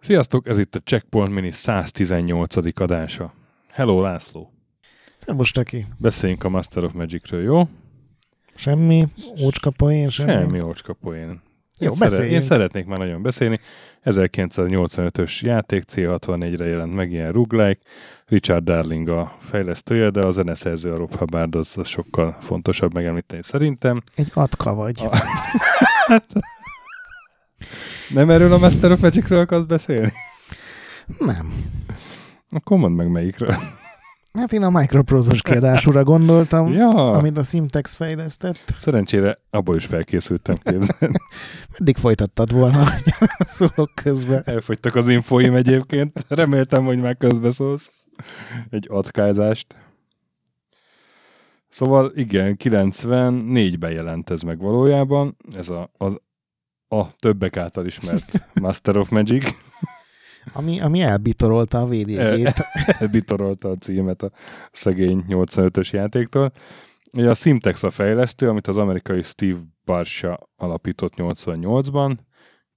Sziasztok, ez itt a Checkpoint Mini 118. adása. Hello László! Most neki. Beszéljünk a Master of Magic-ről, jó? Semmi ócska poén, semmi. Semmi ócska poén. Jó, én, szeret, én szeretnék már nagyon beszélni. 1985-ös játék, C64-re jelent meg ilyen roguelike. Richard Darling a fejlesztője, de a zeneszerző a Rob Hubbard, az, az sokkal fontosabb megemlíteni szerintem. Egy atka vagy. A- Nem erről a Master of Magic-ről akarsz beszélni? Nem. Akkor mondd meg melyikről. Hát én a microprose-os kiadásúra gondoltam, Ja, amit a Simtex fejlesztett. szerencsére abból is felkészültem képzelni. Meddig folytattad volna, hogy szólok közben. Elfogytak az infóim egyébként. Reméltem, hogy már közbeszólsz. Egy atkázást. Szóval igen, 94-ben jelent ez meg valójában. Ez a, az, a többek által ismert Master of Magic. Ami, ami elbitorolta a VDG-t. Bitorolta a címet a szegény 85-ös játéktól. Ugye a Simtex a fejlesztő, amit az amerikai Steve Barsha alapított 88-ban.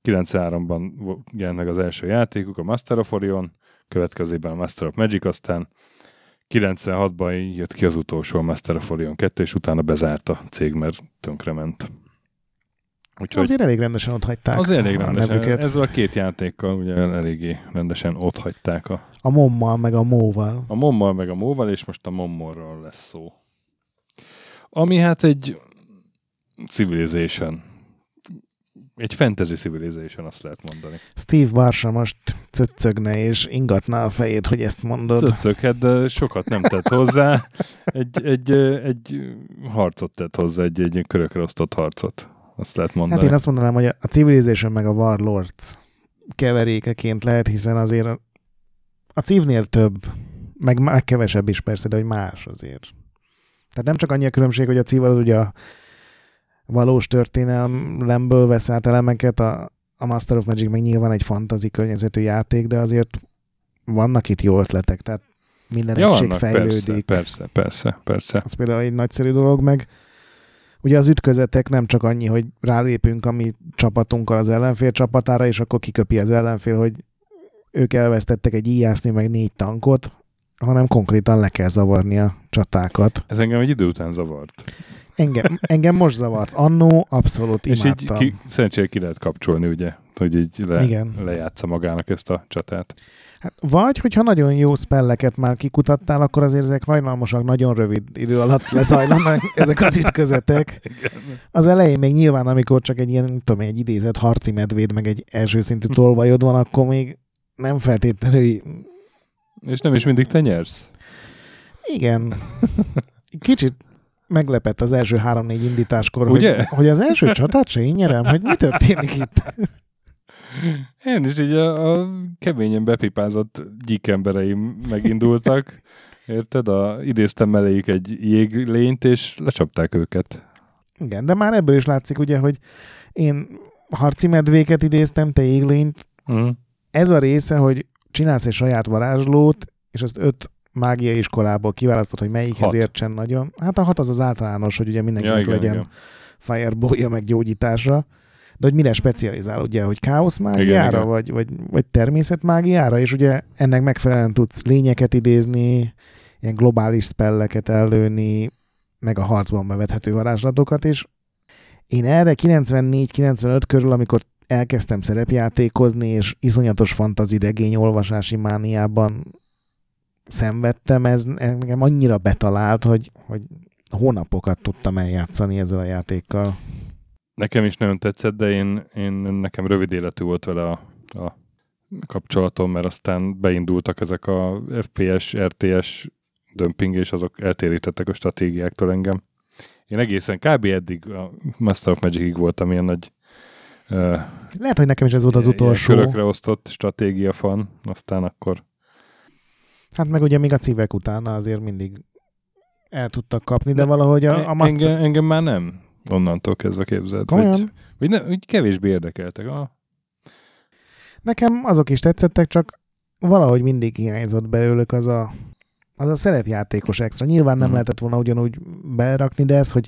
93-ban vo- jelent meg az első játékuk, a Master of Orion, következőben a Master of Magic, aztán 96-ban jött ki az utolsó a Master of Orion 2, és utána bezárt a cég, mert tönkrement. Úgyhogy Azért elég rendesen ott hagyták az elég rendesen. nevüket. Ezzel a két játékkal ugye eléggé rendesen ott hagyták a, A mommal, meg a móval. a mommal meg a móval, és most a mommorról lesz szó. Ami hát egy civilization. Egy fantasy civilization, azt lehet mondani. Steve Barsa most cöccögne és ingatná a fejét, hogy ezt mondod. Cöccöket, de sokat nem tett hozzá. Egy, egy, egy harcot tett hozzá, egy, egy körökre osztott harcot. Azt lehet mondani. Hát én azt mondanám, hogy a Civilization meg a Warlords keverékeként lehet, hiszen azért a, cívnél több, meg, meg kevesebb is persze, de hogy más azért. Tehát nem csak annyi a különbség, hogy a cív az ugye a valós történelemből vesz át elemeket, a, a Master of Magic meg nyilván egy fantazi környezetű játék, de azért vannak itt jó ötletek, tehát minden ja, egység vannak, fejlődik. Persze, persze, persze, persze. Az például egy nagyszerű dolog, meg ugye az ütközetek nem csak annyi, hogy rálépünk a mi csapatunkkal az ellenfél csapatára, és akkor kiköpi az ellenfél, hogy ők elvesztettek egy íjászni, meg négy tankot, hanem konkrétan le kell zavarni a csatákat. Ez engem egy idő után zavart. Engem, engem most zavart. Annó abszolút És így imádtam. ki, szerencsére ki lehet kapcsolni, ugye, hogy így le, Igen. lejátsza magának ezt a csatát. Hát, vagy, hogyha nagyon jó spelleket már kikutattál, akkor azért ezek hajlalmosak nagyon rövid idő alatt lezajlanak ezek az ütközetek. Az elején még nyilván, amikor csak egy ilyen, nem tudom, egy idézett harci medvéd, meg egy első szintű tolvajod van, akkor még nem feltétlenül... És nem is mindig te nyersz. Igen. Kicsit meglepett az első három-négy indításkor, Ugye? hogy, hogy az első csatát se én nyerem, hogy mi történik itt. Én is így a, a keményen bepipázott gyíkembereim megindultak. Érted? A, idéztem melléjük egy jéglényt, és lecsapták őket. Igen, de már ebből is látszik ugye, hogy én harci medvéket idéztem, te églényt. Mm. Ez a része, hogy csinálsz egy saját varázslót, és azt öt mágiai iskolából kiválasztod, hogy melyikhez Hat. értsen nagyon. Hát a hat az az általános, hogy ugye mindenkinek Ja, igen, legyen igen. fireballja meg gyógyításra. De hogy mire specializál, ugye, hogy káosz Igen, mágiára, igen. vagy, vagy, vagy természet mágiára, és ugye ennek megfelelően tudsz lényeket idézni, ilyen globális spelleket ellőni, meg a harcban bevethető varázslatokat, és én erre 94-95 körül, amikor elkezdtem szerepjátékozni, és iszonyatos fantazi regény olvasási mániában szenvedtem, ez engem annyira betalált, hogy, hogy hónapokat tudtam eljátszani ezzel a játékkal. Nekem is nagyon tetszett, de én, én nekem rövid életű volt vele a, a kapcsolatom, mert aztán beindultak ezek a FPS, RTS dömping, és azok eltérítettek a stratégiáktól engem. Én egészen kb. eddig a Master of Magic-ig voltam ilyen nagy uh, Lehet, hogy nekem is ez volt az utolsó. körökre osztott stratégia fan, aztán akkor Hát meg ugye még a cívek utána azért mindig el tudtak kapni, de valahogy a, a Master... engem, engem már nem onnantól kezdve képzeld. Komolyan? vagy, ne, úgy kevésbé érdekeltek. Ah, Nekem azok is tetszettek, csak valahogy mindig hiányzott belőlük az a az a szerepjátékos extra. Nyilván nem Mhm. lehetett volna ugyanúgy berakni, de ez, hogy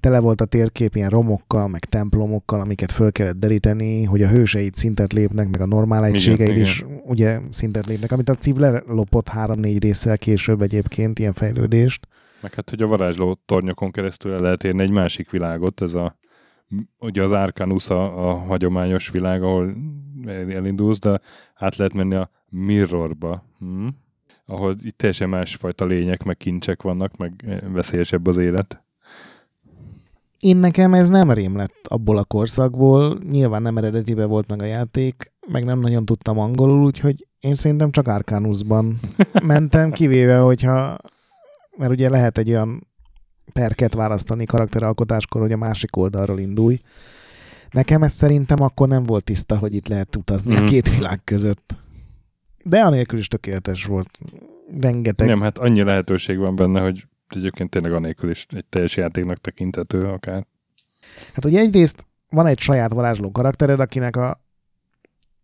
tele volt a térkép ilyen romokkal, meg templomokkal, amiket föl kellett deríteni, hogy a hőseid szintet lépnek, meg a normál Igen, egységeid igen. is ugye szintet lépnek, amit a Civ lelopott három-négy résszel később egyébként, ilyen fejlődést. Meg hát, hogy a varázsló tornyokon keresztül el lehet érni egy másik világot, ez a ugye az Arcanus a, a hagyományos világ, ahol el- elindulsz, de át lehet menni a Mirrorba, hm? ahol itt teljesen másfajta lények, meg kincsek vannak, meg eh, veszélyesebb az élet. Én nekem ez nem rém lett abból a korszakból, nyilván nem eredetibe volt meg a játék, meg nem nagyon tudtam angolul, úgyhogy én szerintem csak Arcanusban mentem, kivéve, hogyha, mert ugye lehet egy olyan perket választani karakteralkotáskor, hogy a másik oldalról indulj. Nekem ez szerintem akkor nem volt tiszta, hogy itt lehet utazni Mhm. a két világ között. De anélkül is tökéletes volt. Rengeteg Nem, hát annyi lehetőség van benne, hogy egyébként tényleg anélkül is egy teljes játéknak tekintető akár. Hát ugye egyrészt van egy saját varázsló karaktered, akinek a,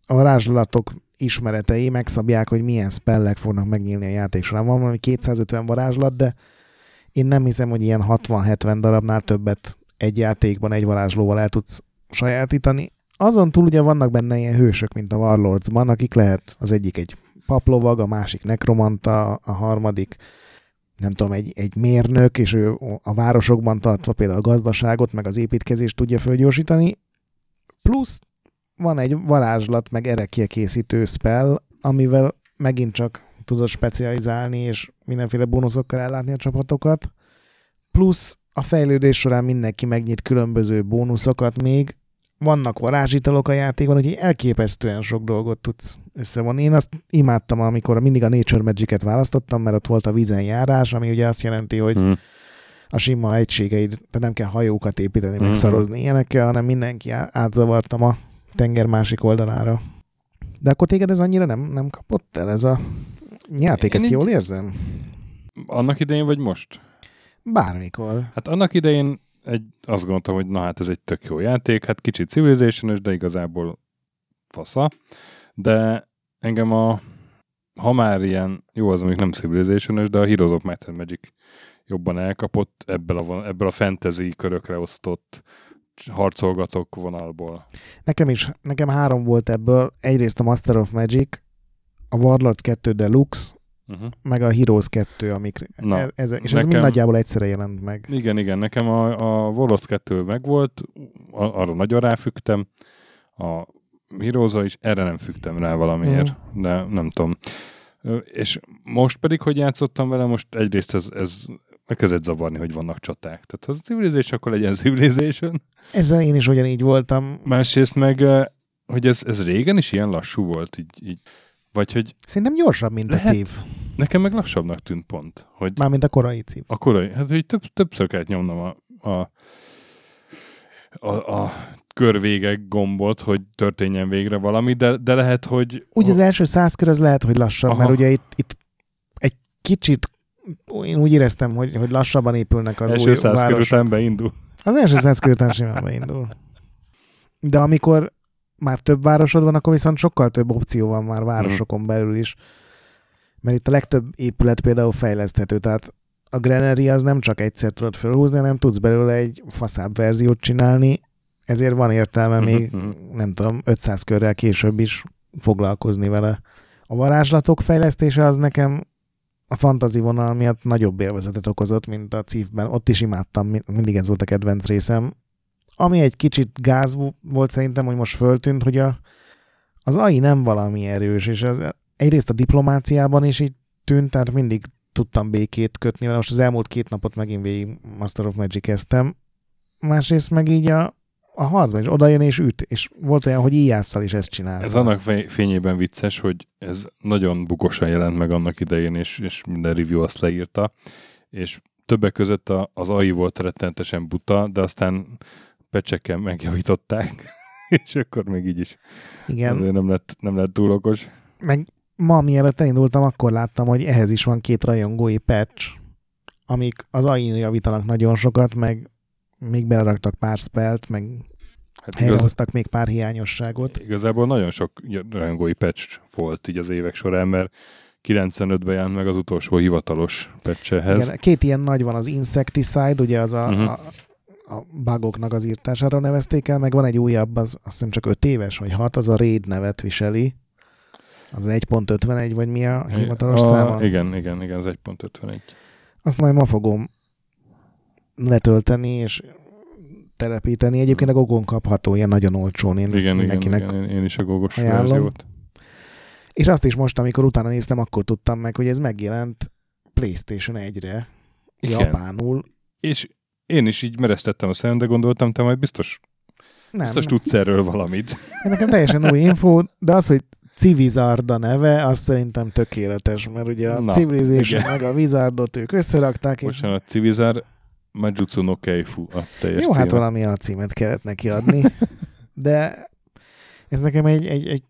a varázslatok ismeretei megszabják, hogy milyen spellek fognak megnyílni a játék során. Van valami 250 varázslat, de én nem hiszem, hogy ilyen 60-70 darabnál többet egy játékban egy varázslóval el tudsz sajátítani. Azon túl ugye vannak benne ilyen hősök, mint a Warlordsban, akik lehet az egyik egy paplovag, a másik nekromanta, a harmadik nem tudom, egy, egy mérnök, és ő a városokban tartva például a gazdaságot, meg az építkezést tudja fölgyorsítani. Plusz van egy varázslat, meg erekje készítő spell, amivel megint csak tudod specializálni, és mindenféle bónuszokkal ellátni a csapatokat. Plusz a fejlődés során mindenki megnyit különböző bónuszokat még. Vannak varázsitalok a játékban, úgyhogy elképesztően sok dolgot tudsz összevonni. Én azt imádtam, amikor mindig a Nature Magic-et választottam, mert ott volt a vízen járás, ami ugye azt jelenti, hogy Hm. a sima egységeid, tehát nem kell hajókat építeni, meg Mhm. szarozni ilyenekkel, hanem mindenki átzavartam a tenger másik oldalára. De akkor téged ez annyira nem, nem kapott el ez a játék, Én ezt így- jól érzem? Annak idején vagy most? Bármikor. Hát annak idején egy, azt gondoltam, hogy na hát ez egy tök jó játék, hát kicsit civilization de igazából fasza, de engem a ha már ilyen, jó az mondjuk nem civilization de a Heroes of Might and Magic jobban elkapott ebből a, ebből a fantasy körökre osztott harcolgatok vonalból. Nekem is, nekem három volt ebből. Egyrészt a Master of Magic, a Warlords 2 Deluxe, Uh-huh. meg a Heroes 2, amik, Na, e- ez, és ez nekem- mind nagyjából egyszerre jelent meg. Igen, igen, nekem a, a Warlords 2 megvolt, arra nagyon ráfügtem, a heroes is, erre nem fügtem rá valamiért, Mhm. de nem tudom. És most pedig, hogy játszottam vele, most egyrészt ez, ez megkezdett zavarni, hogy vannak csaták. Tehát ha az Civilization, akkor legyen Civilization. Ezzel én is ugyanígy voltam. Másrészt meg, hogy ez, ez régen is ilyen lassú volt, így, így. vagy hogy Szerintem gyorsabb, mint Lehet. a CIV. nekem meg lassabbnak tűnt pont, hogy Mármint a korai CIV. a korai, hát hogy több, többször kellett nyomnom a, a, a, a körvégek gombot, hogy történjen végre valami, de, de lehet, hogy Úgy az első száz kör az lehet, hogy lassabb, Aha. mert ugye itt, itt egy kicsit én úgy éreztem, hogy, hogy lassabban épülnek az első új körül városok. után beindul. Az első száz kör után simán beindul. De amikor már több városod van, akkor viszont sokkal több opció van már városokon belül is. Mert itt a legtöbb épület például fejleszthető, tehát a Granary az nem csak egyszer tudod felhúzni, hanem tudsz belőle egy faszább verziót csinálni, ezért van értelme Mhm, még, mhm. nem tudom, 500 körrel később is foglalkozni vele. A varázslatok fejlesztése az nekem a fantazi vonal miatt nagyobb élvezetet okozott, mint a Cívben. Ott is imádtam, mi- mindig ez volt a kedvenc részem. Ami egy kicsit gáz volt szerintem, hogy most föltűnt, hogy a, az AI nem valami erős, és az, egyrészt a diplomáciában is így tűnt, tehát mindig tudtam békét kötni vele. Most az elmúlt két napot megint végig Master of Magic kezdtem. Másrészt meg így a, a harcban is odajön és üt, és volt olyan, hogy íjásszal is ezt csinálta. Ez annak fényében vicces, hogy ez nagyon bukosan jelent meg annak idején, és, és minden review azt leírta, és többek között a, az AI volt rettenetesen buta, de aztán pecsekkel megjavították, és akkor még így is Igen, azért nem lett, nem lett túl okos. meg ma mielőtt elindultam, akkor láttam, hogy ehhez is van két rajongói patch, amik az AI-n javítanak nagyon sokat, meg még beleraktak pár spelt, meg Hát helyrehoztak még pár hiányosságot. igazából nagyon sok rajongói patch volt így az évek során, mert 95-ben jelent meg az utolsó hivatalos patchehez. Igen, két ilyen nagy van, az Insecticide, ugye az a, Mhm. a, a bugoknak az írtására nevezték el, meg van egy újabb, az azt hiszem csak 5 éves, vagy 6, az a Raid nevet viseli. Az 1.51, vagy mi a hivatalos a, száma? Igen, igen, igen, az 1.51. Azt majd ma fogom letölteni, és telepíteni. Egyébként a Gogon kapható, ilyen nagyon olcsón. Én Igen, igen, mindenkinek igen, én, én is a ajánlom. verziót. És azt is most, amikor utána néztem, akkor tudtam meg, hogy ez megjelent PlayStation 1-re, Igen. japánul. És én is így meresztettem a szemem, de gondoltam, te majd biztos, Nem, biztos tudsz erről valamit. Nekem teljesen új info, de az, hogy Civizard a neve, az szerintem tökéletes, mert ugye a Na, Civilization igen. meg a Wizardot ők összerakták, és Bocsánat, Civizar, Majutsu no Keifu a teljes jó, hát címe. valami a címet kellett neki adni, de ez nekem egy, egy, egy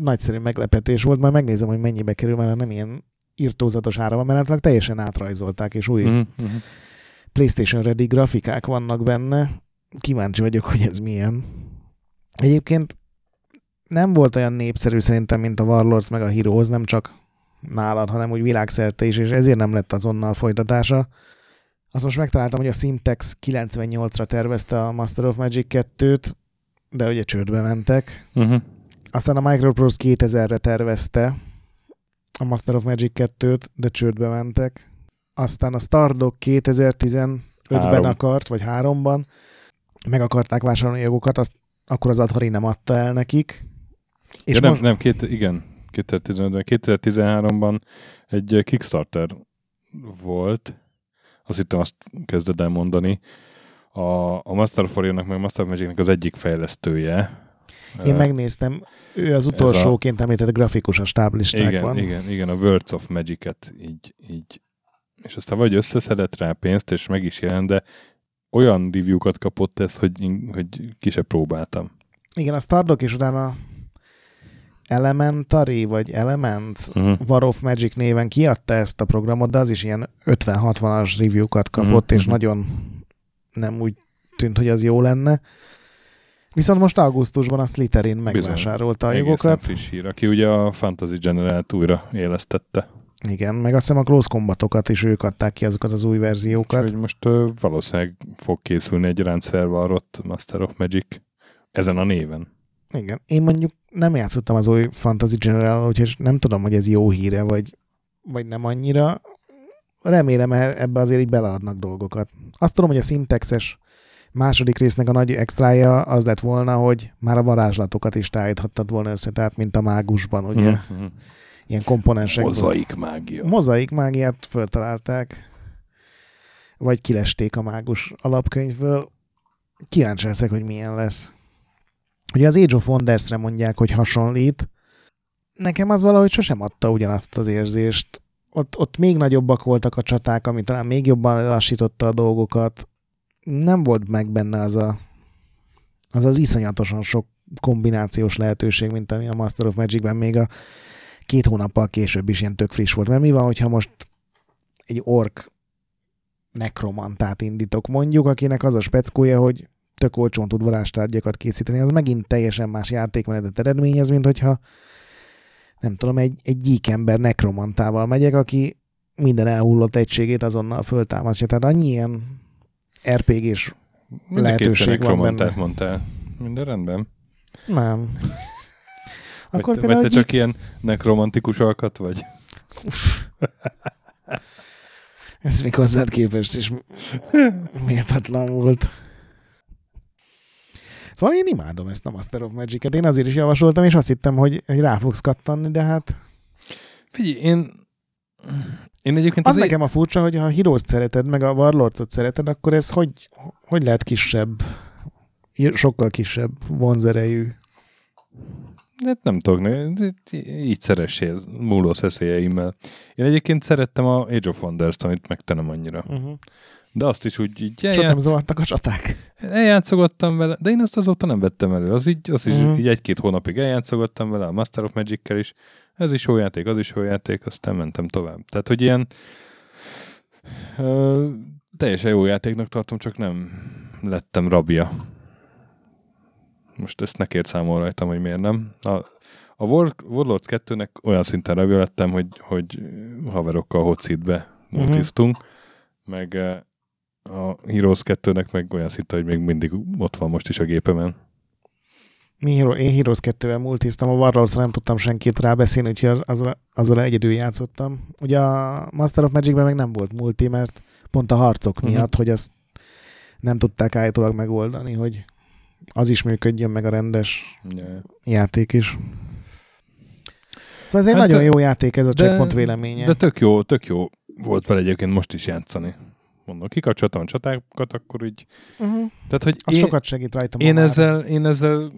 nagyszerű meglepetés volt, majd megnézem, hogy mennyibe kerül, mert nem ilyen írtózatos ára van, mert általában teljesen átrajzolták, és új mhm. PlayStation Ready grafikák vannak benne. Kíváncsi vagyok, hogy ez milyen. Egyébként nem volt olyan népszerű szerintem, mint a Warlords meg a Heroes, nem csak nálad, hanem úgy világszerte is, és ezért nem lett azonnal folytatása. Azt most megtaláltam, hogy a Simtex 98-ra tervezte a Master of Magic 2-t, de ugye csődbe mentek. Mhm. Aztán a Microprose 2000-re tervezte a Master of Magic 2-t, de csődbe mentek. Aztán a Stardock 2015-ben Három. akart, vagy 3-ban, meg akarták vásárolni jogokat, azt akkor az Atari nem adta el nekik. És És nem, most, nem, két, igen, 2015-ben, 2013-ban egy Kickstarter volt, azt hittem azt kezded el mondani, a, a Master of Orionnak meg Master of Magicnek az egyik fejlesztője. én megnéztem, ő az utolsóként említett grafikus a stáblistákban. Igen, igen, igen, a Words of Magic-et így, így, és aztán vagy összeszedett rá pénzt, és meg is jelent, de olyan review-kat kapott ez, hogy, hogy ki se próbáltam. igen, a Stardock és utána Elementary, vagy Elements, Uh-huh. War of Magic néven kiadta ezt a programot, de az is ilyen 50-60-as review-kat kapott, Mhm, és mhm. nagyon nem úgy tűnt, hogy az jó lenne. Viszont most augusztusban a Slytherin megvásárolta a Egészen jogokat. friss hír, aki ugye a Fantasy General-t újra élesztette. Igen, meg azt hiszem a Close Combatokat is ők adták ki azokat az új verziókat. Úgyhogy most uh, valószínűleg fog készülni egy rendszervarrott Master of Magic ezen a néven. Igen. Én mondjuk nem játszottam az új Fantasy General, úgyhogy nem tudom, hogy ez jó híre, vagy, vagy nem annyira. Remélem e- ebbe azért így beleadnak dolgokat. Azt tudom, hogy a Simtexes második résznek a nagy extrája az lett volna, hogy már a varázslatokat is tájíthattad volna össze, tehát mint a mágusban, ugye? Mhm. Ilyen komponensek. Mozaik mágia. Mozaik mágiát föltalálták, vagy kilesték a mágus alapkönyvből. Kíváncsi leszek, hogy milyen lesz. Ugye az Age of Wonders-re mondják, hogy hasonlít. Nekem az valahogy sosem adta ugyanazt az érzést. Ott, ott még nagyobbak voltak a csaták, ami talán még jobban lassította a dolgokat. Nem volt meg benne az a, az, az iszonyatosan sok kombinációs lehetőség, mint ami a Master of Magic-ben még a két hónappal később is ilyen tök friss volt. Mert mi van, hogyha most egy ork nekromantát indítok mondjuk, akinek az a speckója, hogy tök olcsón tud varázstárgyakat készíteni, az megint teljesen más játékmenetet eredményez, mint hogyha nem tudom, egy, egy gyík ember nekromantával megyek, aki minden elhullott egységét azonnal föltámasztja. Tehát annyi ilyen RPG-s Mind lehetőség van benne. mondtál. Minden rendben? nem. Akkor vagy, te, vagy te csak ilyen nekromantikus alkat vagy? Ez még hozzád képest is méltatlan volt. Szóval én imádom ezt a Master of Magic-et. Én azért is javasoltam, és azt hittem, hogy, rá fogsz kattanni, de hát Figyelj, én, én egyébként az azért... nekem a furcsa, hogy ha a Heroes-t szereted, meg a Warlords-ot szereted, akkor ez hogy, hogy lehet kisebb, sokkal kisebb vonzerejű. Hát nem tudok, ne- így szeressél múló szeszélyeimmel. Én egyébként szerettem a Age of Wonders-t, amit meg te nem annyira. Uh-huh. De azt is úgy így eljátsz, zavartak a csaták. eljátszogattam vele, de én azt azóta nem vettem elő. Az így, azt is Mhm. így egy-két hónapig eljátszogattam vele, a Master of Magic-kel is. Ez is jó játék, az is jó játék, aztán mentem tovább. Tehát, hogy ilyen ö, teljesen jó játéknak tartom, csak nem lettem rabja. Most ezt ne kért számol rajtam, hogy miért nem. A, A War, Warlords 2-nek olyan szinten revő lettem, hogy, hogy haverokkal hotseatbe Mhm. multiztunk, meg eh, a Heroes 2-nek meg olyan szinten, hogy még mindig ott van most is a gépemen. Mi Hero, én Heroes 2-vel multiztam, a warlords nem tudtam senkit rábeszélni, úgyhogy azzal, azzal egyedül játszottam. Ugye a Master of Magic-ben meg nem volt multi, mert pont a harcok Mhm. miatt, hogy azt nem tudták állítólag megoldani, hogy az is működjön, meg a rendes Yeah. játék is. Szóval ez egy Hát, nagyon de- jó játék, ez a de- checkpoint véleménye. De tök jó, tök jó volt vele egyébként most is játszani. Mondom, kikapcsoltam a csatákat, akkor így... uh-huh. Tehát, hogy Az én, sokat segít rajta én, már. ezzel, én ezzel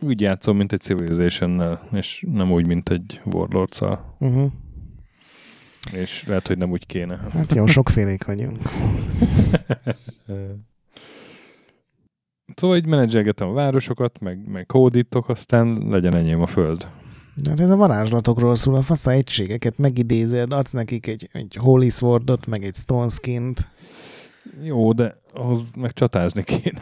úgy játszom, mint egy civilization és nem úgy, mint egy warlords Uh-huh. és lehet, hogy nem úgy kéne. Hát jó, sokfélék vagyunk. Szóval így menedzselgetem a városokat, meg, meg kódítok, aztán legyen enyém a föld. Hát ez a varázslatokról szól, a fasz egységeket megidézed, adsz nekik egy, egy Holy Swordot, meg egy Stone Skint. Jó, de ahhoz meg csatázni kéne.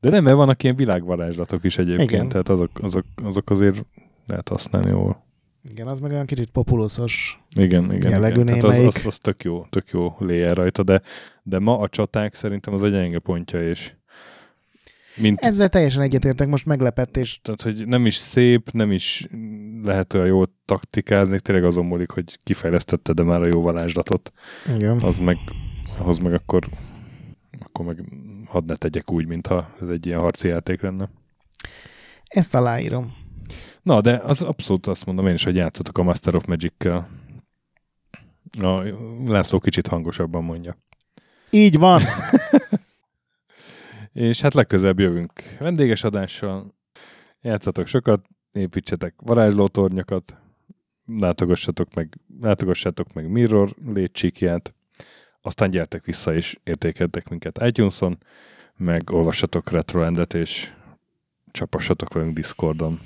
De nem, mert vannak ilyen világvarázslatok is egyébként, Igen. tehát azok, azok, azok azért lehet használni jól. Igen, az meg olyan kicsit populuszos. Igen, igen. Jellegű igen. Tehát az, az, az, tök jó, tök jó layer rajta, de, de ma a csaták szerintem az egy gyenge pontja, és mint, Ezzel teljesen egyetértek, most meglepett, és tehát, hogy nem is szép, nem is lehet olyan jól taktikázni, tényleg azon múlik, hogy kifejlesztette, de már a jó varázslatot, igen. az meg, ahhoz meg akkor, akkor meg hadd ne tegyek úgy, mintha ez egy ilyen harci játék lenne. Ezt aláírom. Na, de az abszolút azt mondom én is, hogy játszatok a Master of Magic-kel. A László kicsit hangosabban mondja. Így van. És hát legközelebb jövünk vendéges adással. Játszatok sokat, építsetek varázslótornyokat, látogassatok meg, látogassátok meg Mirror létcsíkját, aztán gyertek vissza és értékeltek minket iTunes-on, meg olvassatok Retrolandet és csapassatok velünk Discordon.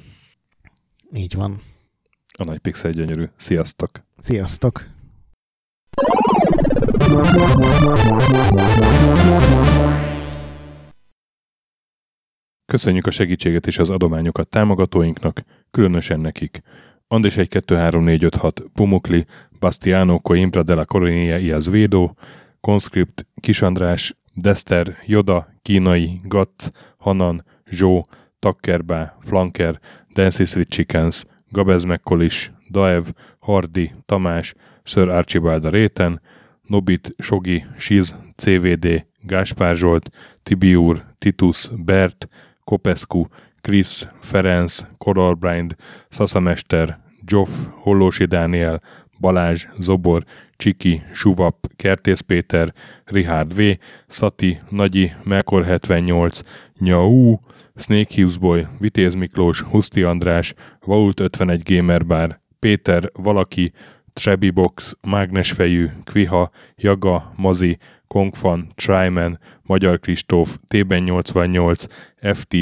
Így van. A nagy pixel gyönyörű. Sziasztok! Sziasztok. Köszönjük a segítséget és az adományokat támogatóinknak, különösen nekik. Andis 1 2 3 4 5 6 Pumukli, Bastiano Coimbra de la Coronia y Azvedo, Conscript, Kisandrás, Dester, Joda, Kínai, Gatz, Hanan, Zsó, Takkerbá, Flanker, Dancy Sweet Chickens, Gabez Mekkolis, Daev, Hardi, Tamás, Sir Archibald Réten, Nobit, Sogi, Siz, CVD, Gáspár Zsolt, Tibiur, Titus, Bert, Kopescu, Krisz, Ferenc, Koralbrind, Szaszamester, Zsoff, Hollósi Dániel, Balázs, Zobor, Csiki, Suvap, Kertész Péter, Richard V, Szati, Nagyi, Melkor 78, Nyau, Snake Hughes Boy, Vitéz Miklós, Huszti András, Vault 51 Gamer Bar, Péter, Valaki, Trebi Box, Mágnesfejű, Kviha, Jaga, Mazi, Kongfan, Tryman, Magyar Kristóf, Tében 88, FT,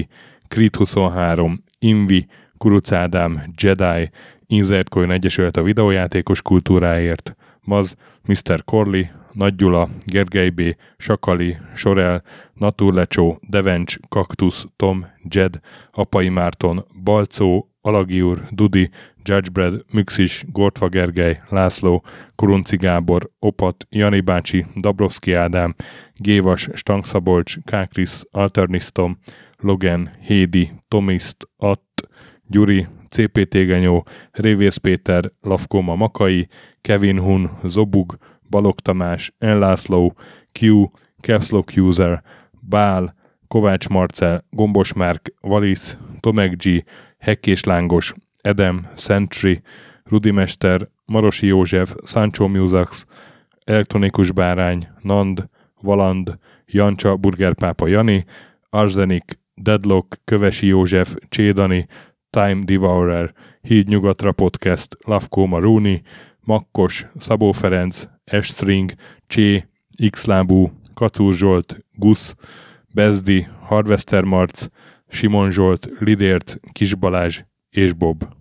Krit 23, Invi, Kuruc Ádám, Jedi, Insert Coin Egyesület a videójátékos kultúráért, Maz, Mr. Corley, Nagy Gyula, Gergely B., Sakali, Sorel, Naturlecsó, Devencs, Kaktusz, Tom, Jed, Apai Márton, Balcó, Alagiur, Dudi, Judgebred, Müxis, Gortva Gergely, László, Kurunci Gábor, Opat, Jani bácsi, Dabrowski Ádám, Gévas, Stangszabolcs, Kákris, Alternisztom, Logan, Hédi, Tomiszt, Att, Gyuri, CPT Genyó, Révész Péter, Lavkoma Makai, Kevin Hun, Zobug, Balog Tamás, Enlászló, Q, Capslock User, Bál, Kovács Marcel, Gombos Márk, Valisz, Tomek G, Hekkés Lángos, Edem, Sentry, Rudimester, Marosi József, Sancho Musax, Elektronikus Bárány, Nand, Valand, Jancsa, Burgerpápa Jani, Arzenik, Deadlock, Kövesi József, Csédani, Time Devourer, Híd Nyugatra Podcast, Lavkó Maruni, Makkos, Szabó Ferenc, Estring, Csé, Xlábú, Kacúr Zsolt, Gusz, Bezdi, Harvester Marc, Simon Zsolt, Lidért, Kis Balázs és Bob.